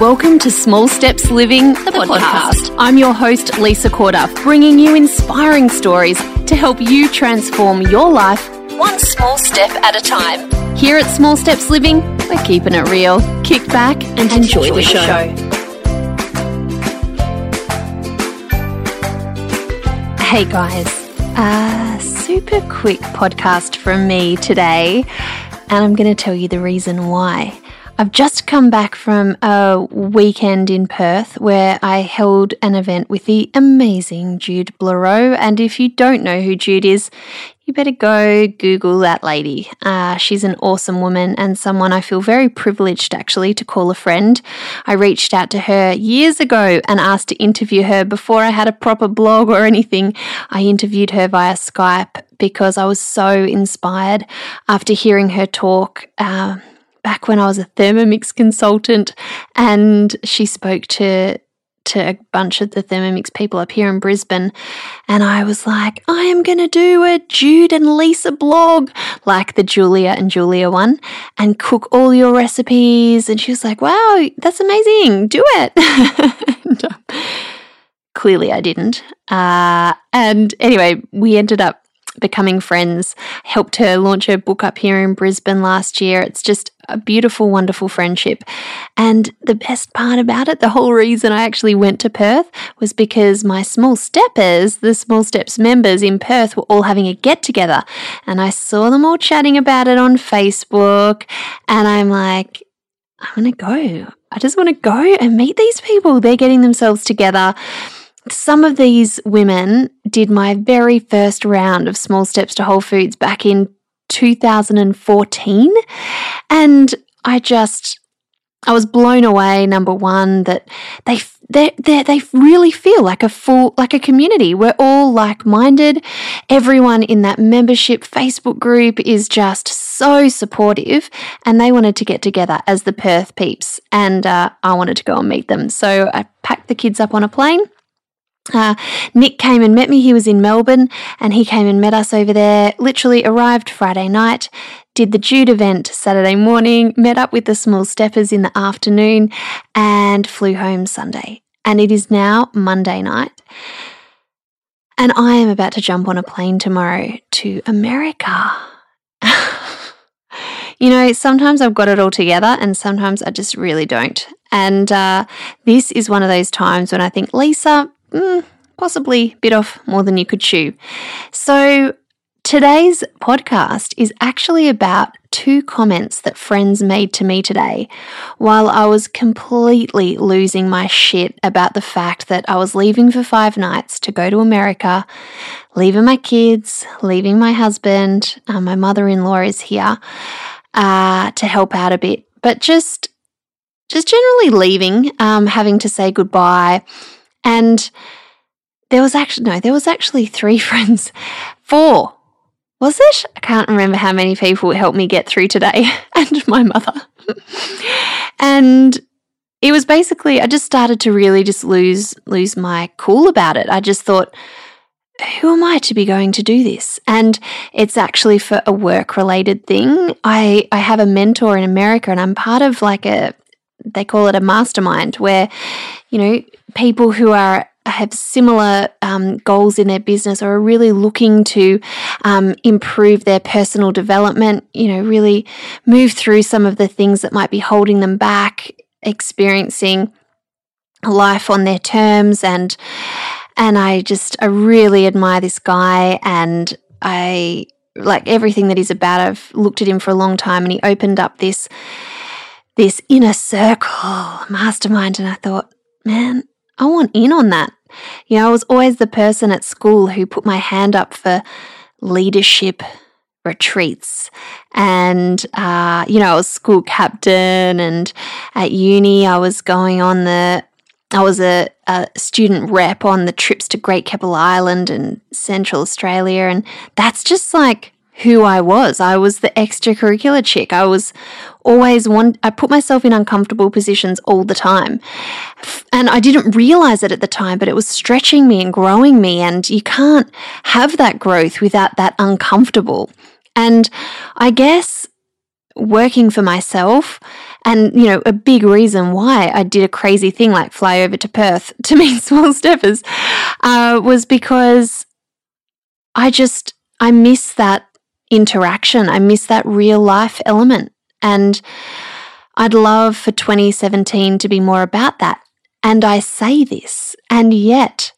Welcome to Small Steps Living, the, podcast. I'm your host, Lisa Corduff, bringing you inspiring stories to help you transform your life one small step at a time. Here at Small Steps Living, we're keeping it real. Kick back and, and enjoy, enjoy, the show. show. Hey guys, a super quick podcast from me today, and I'm going to tell you the reason why. I've just come back from a weekend in Perth where I held an event with the amazing Jude Blereau. And if you don't know who Jude is, you better go Google that lady. Uh, she's an awesome woman and someone I feel very privileged actually to call a friend. I reached out to her years ago and asked to interview her before I had a proper blog or anything. I interviewed her via Skype because I was so inspired after hearing her talk. Uh, back when I was a Thermomix consultant, and she spoke to to a bunch of the Thermomix people up here in Brisbane. And I was like, I am going to do a Jude and Lisa blog, like the Julia and Julia one, and cook all your recipes. And she was like, wow, that's amazing. Do it. and, um, clearly, I didn't. Uh, and anyway, we ended up becoming friends. Helped her launch her book up here in Brisbane last year. It's just a beautiful, wonderful friendship. And the best part about it, the whole reason I actually went to Perth was because my small steppers, the small steps members in Perth, were all having a get together. And I saw them all chatting about it on Facebook. And I'm like, I want to go. I just want to go and meet these people. They're getting themselves together. Some of these women did my very first round of small steps to Whole Foods back in 2014. And I just, I was blown away. Number one, that they they they they really feel like a full like a community. We're all like minded. Everyone in that membership Facebook group is just so supportive, and they wanted to get together as the Perth peeps, and uh, I wanted to go and meet them. So I packed the kids up on a plane uh, Nick came and met me. He was in Melbourne and he came and met us over there. Literally arrived Friday night, did the Jude event Saturday morning, met up with the small steppers in the afternoon, and flew home Sunday. And it is now Monday night. And I am about to jump on a plane tomorrow to America. you know, sometimes I've got it all together and sometimes I just really don't. And uh, this is one of those times when I think, Lisa, mm, possibly bit off more than you could chew. So, today's podcast is actually about two comments that friends made to me today while I was completely losing my shit about the fact that I was leaving for five nights to go to America, leaving my kids, leaving my husband, uh, my mother in law is here uh, to help out a bit, but just just generally leaving, um, having to say goodbye and there was actually, no, there was actually three friends. Four. Was it? I can't remember how many people helped me get through today and my mother. and it was basically I just started to really just lose lose my cool about it. I just thought who am I to be going to do this? And it's actually for a work related thing. I I have a mentor in America and I'm part of like a they call it a mastermind where you know people who are have similar um, goals in their business or are really looking to um, improve their personal development, you know, really move through some of the things that might be holding them back, experiencing life on their terms and and I just I really admire this guy and I like everything that he's about. I've looked at him for a long time and he opened up this this inner circle mastermind and I thought, man, I want in on that. You know, I was always the person at school who put my hand up for leadership retreats. And, uh, you know, I was school captain, and at uni, I was going on the I was a, a, student rep on the trips to Great Keppel Island and Central Australia. And that's just like who I was. I was the extracurricular chick. I was always one, I put myself in uncomfortable positions all the time. And I didn't realize it at the time, but it was stretching me and growing me. And you can't have that growth without that uncomfortable. And I guess working for myself and, you know, a big reason why I did a crazy thing like fly over to Perth to meet small steppers uh, was because I just, I miss that interaction. I miss that real life element. And I'd love for 2017 to be more about that. And I say this, and yet,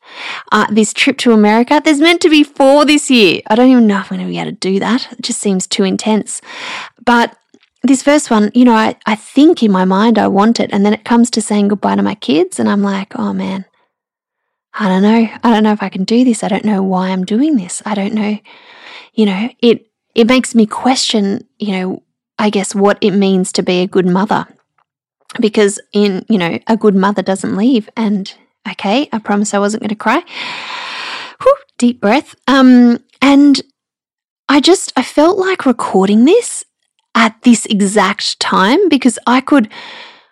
uh, this trip to America, there's meant to be four this year. I don't even know if I'm going to be able to do that. It just seems too intense. But this first one, you know, I, I think in my mind I want it. And then it comes to saying goodbye to my kids, and I'm like, oh man, I don't know. I don't know if I can do this. I don't know why I'm doing this. I don't know. You know, it it makes me question, you know, I guess what it means to be a good mother. Because in, you know, a good mother doesn't leave. And okay, I promise I wasn't going to cry. Whew, deep breath. Um, and I just, I felt like recording this at this exact time because I could,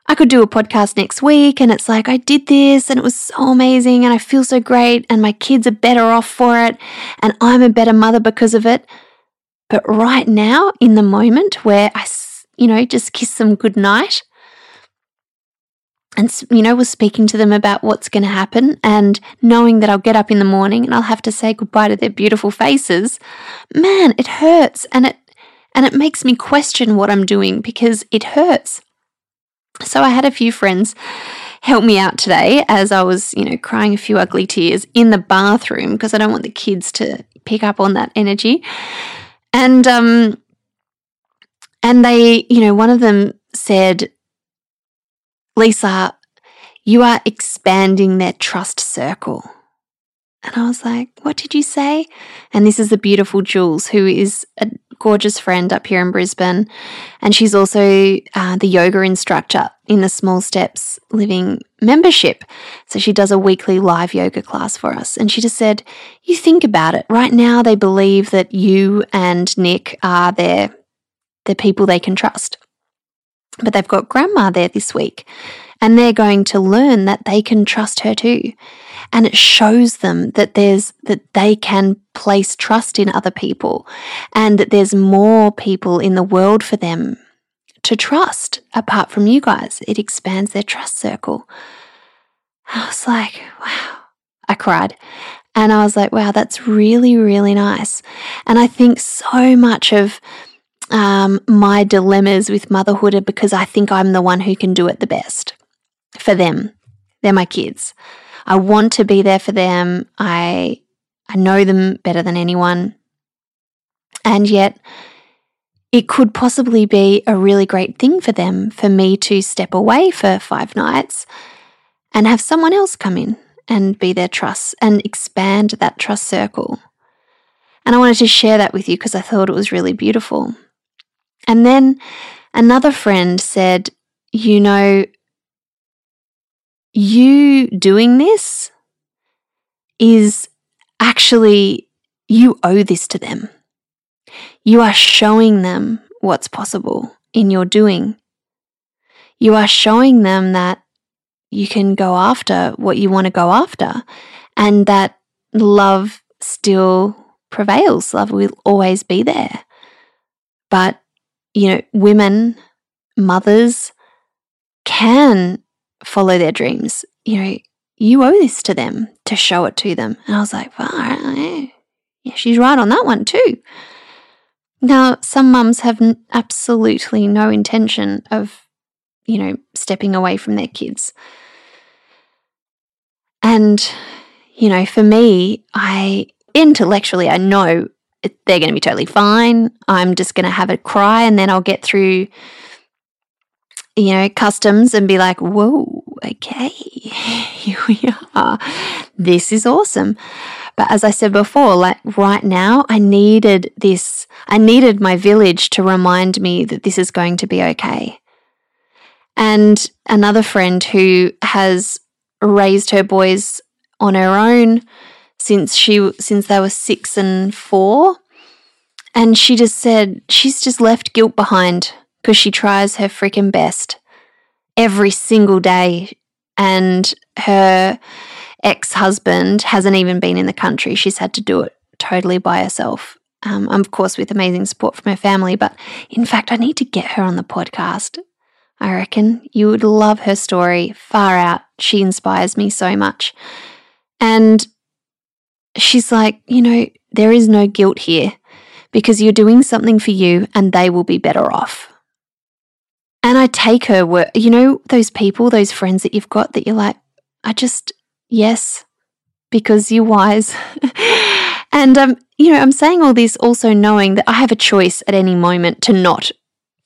I could do a podcast next week and it's like, I did this and it was so amazing and I feel so great and my kids are better off for it and I'm a better mother because of it. But right now, in the moment where I, you know, just kiss them goodnight and, you know, was speaking to them about what's going to happen and knowing that I'll get up in the morning and I'll have to say goodbye to their beautiful faces, man, it hurts and it, and it makes me question what I'm doing because it hurts. So I had a few friends help me out today as I was, you know, crying a few ugly tears in the bathroom because I don't want the kids to pick up on that energy. And um and they, you know, one of them said, Lisa, you are expanding their trust circle. And I was like, what did you say? And this is the beautiful Jules, who is a gorgeous friend up here in Brisbane. And she's also uh, the yoga instructor in the Small Steps Living membership. So she does a weekly live yoga class for us. And she just said, You think about it. Right now, they believe that you and Nick are their, their people they can trust. But they've got grandma there this week and they're going to learn that they can trust her too. And it shows them that there's, that they can place trust in other people and that there's more people in the world for them to trust apart from you guys. It expands their trust circle. I was like, wow. I cried. And I was like, wow, that's really, really nice. And I think so much of um, my dilemmas with motherhood are because I think I'm the one who can do it the best for them. They're my kids. I want to be there for them. I I know them better than anyone. And yet it could possibly be a really great thing for them for me to step away for 5 nights and have someone else come in and be their trust and expand that trust circle. And I wanted to share that with you because I thought it was really beautiful. And then another friend said, You know, you doing this is actually, you owe this to them. You are showing them what's possible in your doing. You are showing them that you can go after what you want to go after and that love still prevails. Love will always be there. But, you know, women, mothers can follow their dreams. You know, you owe this to them to show it to them. And I was like, well, yeah, she's right on that one too. Now, some mums have absolutely no intention of, you know, stepping away from their kids. And, you know, for me, I intellectually, I know they're going to be totally fine. I'm just going to have a cry and then I'll get through you know, customs and be like, whoa, okay, here we are. This is awesome. But as I said before, like right now, I needed this, I needed my village to remind me that this is going to be okay. And another friend who has raised her boys on her own since she since they were 6 and 4 and she just said she's just left guilt behind because she tries her freaking best every single day. And her ex husband hasn't even been in the country. She's had to do it totally by herself. Um, of course, with amazing support from her family. But in fact, I need to get her on the podcast. I reckon. You would love her story. Far out. She inspires me so much. And she's like, you know, there is no guilt here because you're doing something for you and they will be better off. And I take her work, you know, those people, those friends that you've got that you're like, I just, yes, because you're wise. and, um, you know, I'm saying all this also knowing that I have a choice at any moment to not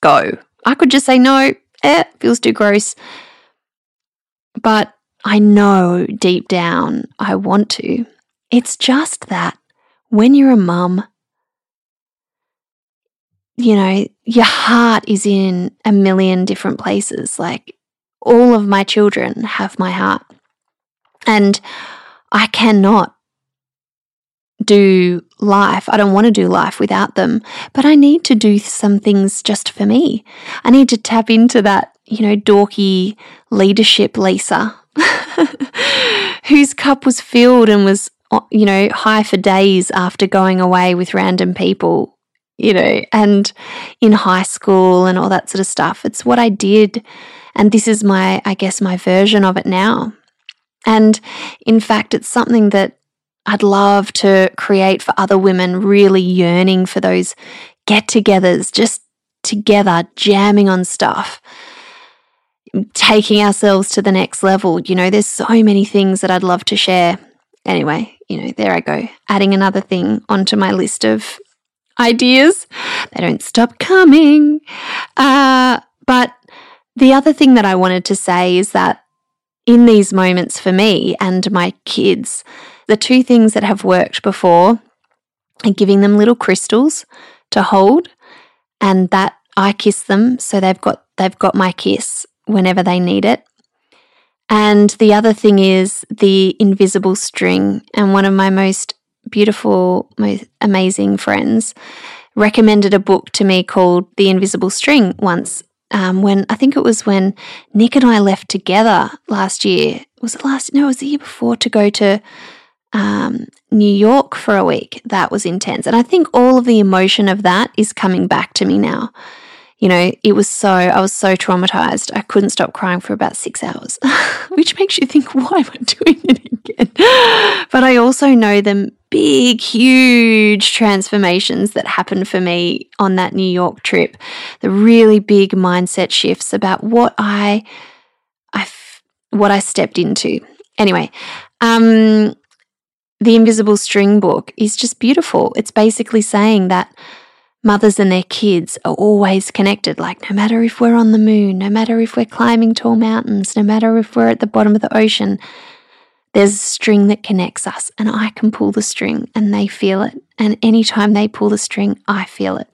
go. I could just say, no, eh, feels too gross. But I know deep down I want to. It's just that when you're a mum, you know, your heart is in a million different places. Like all of my children have my heart. And I cannot do life. I don't want to do life without them, but I need to do some things just for me. I need to tap into that, you know, dorky leadership Lisa, whose cup was filled and was, you know, high for days after going away with random people, you know, and in high school and all that sort of stuff. It's what I did. And this is my, I guess, my version of it now. And in fact, it's something that I'd love to create for other women really yearning for those get togethers, just together, jamming on stuff, taking ourselves to the next level. You know, there's so many things that I'd love to share. Anyway, you know, there I go, adding another thing onto my list of ideas. They don't stop coming. Uh, but the other thing that I wanted to say is that in these moments for me and my kids, the two things that have worked before are giving them little crystals to hold and that I kiss them so they've got they've got my kiss whenever they need it. And the other thing is the invisible string and one of my most beautiful most amazing friends recommended a book to me called The Invisible String once um, when I think it was when Nick and I left together last year. Was it last? No, it was the year before to go to um, New York for a week. That was intense. And I think all of the emotion of that is coming back to me now. You know, it was so, I was so traumatized. I couldn't stop crying for about six hours, which makes you think, why am I doing it again? But I also know the big, huge transformations that happened for me on that New York trip. The really big mindset shifts about what I, I, what I stepped into. Anyway, um, the Invisible String book is just beautiful. It's basically saying that mothers and their kids are always connected. Like, no matter if we're on the moon, no matter if we're climbing tall mountains, no matter if we're at the bottom of the ocean, there's a string that connects us, and I can pull the string and they feel it. And anytime they pull the string, I feel it.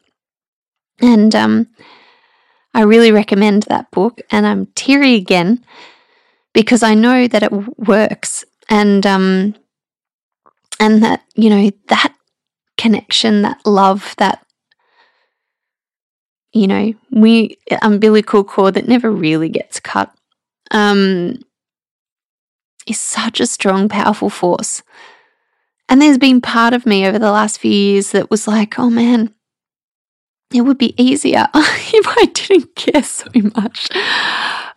And um, I really recommend that book. And I'm teary again because I know that it works. And um, and that, you know, that connection, that love, that, you know, we umbilical cord that never really gets cut, um, is such a strong, powerful force. And there's been part of me over the last few years that was like, oh man, it would be easier if I didn't care so much.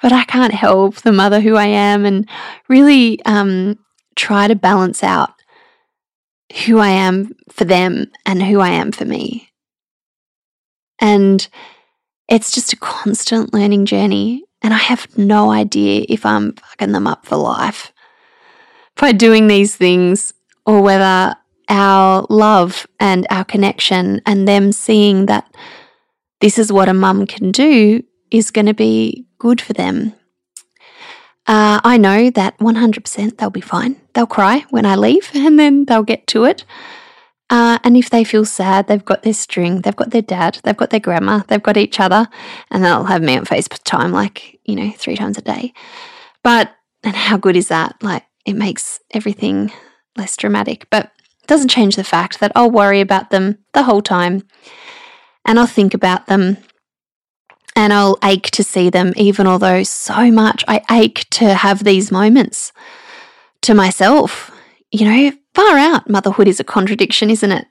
But I can't help the mother who I am and really um, try to balance out who I am for them and who I am for me. And it's just a constant learning journey. And I have no idea if I'm fucking them up for life by doing these things or whether our love and our connection and them seeing that this is what a mum can do is going to be good for them uh, I know that 100% they'll be fine. They'll cry when I leave and then they'll get to it. Uh, and if they feel sad, they've got their string, they've got their dad, they've got their grandma, they've got each other, and they'll have me on FaceTime like, you know, three times a day. But, and how good is that? Like, it makes everything less dramatic, but it doesn't change the fact that I'll worry about them the whole time and I'll think about them and I'll ache to see them, even although so much I ache to have these moments to myself. You know, far out, motherhood is a contradiction, isn't it?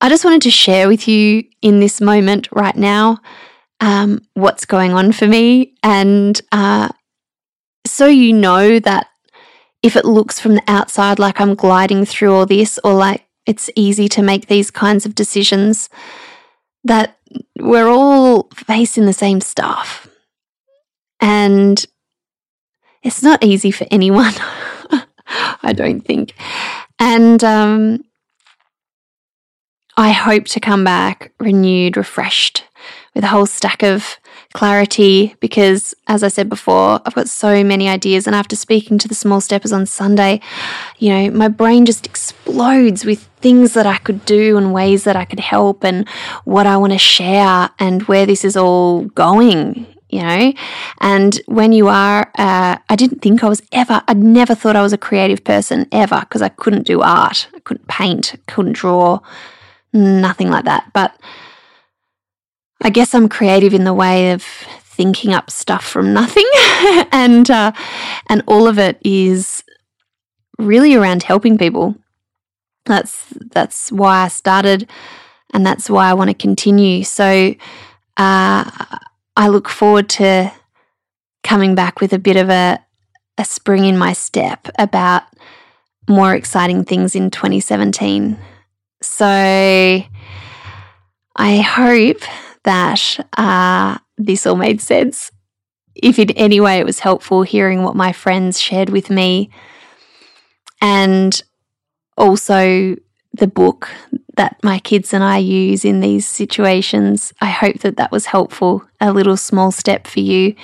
I just wanted to share with you in this moment right now um, what's going on for me. And uh, so you know that if it looks from the outside like I'm gliding through all this or like it's easy to make these kinds of decisions, that we're all facing the same stuff. And it's not easy for anyone, I don't think. And um, I hope to come back renewed, refreshed, with a whole stack of clarity because, as I said before, I've got so many ideas. And after speaking to the small steppers on Sunday, you know, my brain just explodes with things that I could do and ways that I could help and what I want to share and where this is all going. You know, and when you are, uh, I didn't think I was ever, I'd never thought I was a creative person ever because I couldn't do art, I couldn't paint, couldn't draw, nothing like that. But I guess I'm creative in the way of thinking up stuff from nothing, and uh, and all of it is really around helping people. That's that's why I started, and that's why I want to continue. So uh, I look forward to coming back with a bit of a a spring in my step about more exciting things in 2017. So I hope that uh, this all made sense. If in any way it was helpful hearing what my friends shared with me, and also the book that my kids and I use in these situations. I hope that that was helpful, a little small step for you.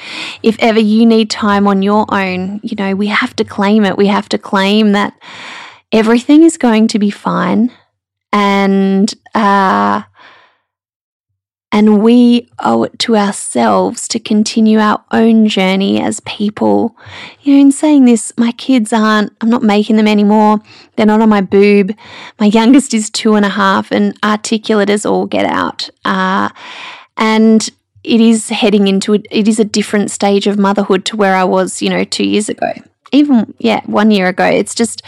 If ever you need time on your own, you know, we have to claim it. We have to claim that everything is going to be fine. And, uh, and we owe it to ourselves to continue our own journey as people. You know, in saying this, my kids aren't, I'm not making them anymore. They're not on my boob. My youngest is two and a half and articulate as all get out. Uh, and it is heading into, a, it is a different stage of motherhood to where I was, you know, two years ago. Even, yeah, one year ago. It's just,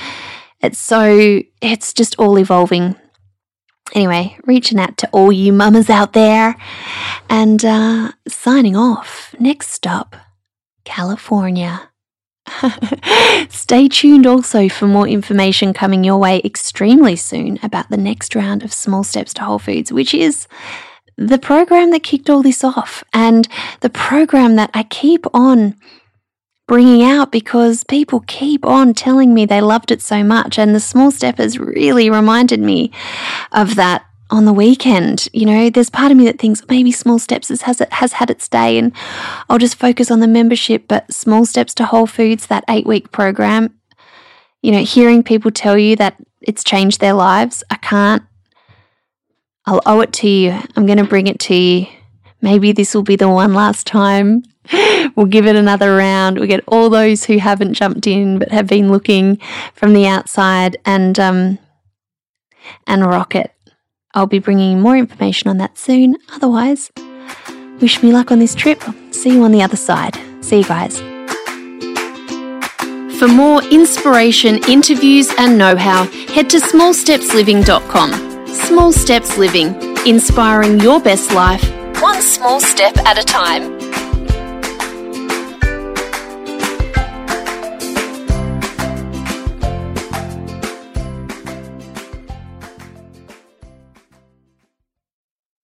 it's so, it's just all evolving Anyway, reaching out to all you mamas out there and uh, signing off. Next stop, California. Stay tuned also for more information coming your way extremely soon about the next round of Small Steps to Whole Foods, which is the program that kicked all this off and the program that I keep on bringing out because people keep on telling me they loved it so much. And the small steppers really reminded me of that on the weekend. You know, there's part of me that thinks maybe Small Steps has, has had its day and I'll just focus on the membership. But Small Steps to Whole Foods, that eight week program, you know, hearing people tell you that it's changed their lives, I can't. I'll owe it to you. I'm going to bring it to you. Maybe this will be the one last time we'll give it another round. We'll get all those who haven't jumped in but have been looking from the outside and um, and rock it. I'll be bringing more information on that soon. Otherwise, wish me luck on this trip. See you on the other side. See you guys. For more inspiration, interviews, and know how, head to smallstepsliving.com. Small Steps Living, inspiring your best life, one small step at a time.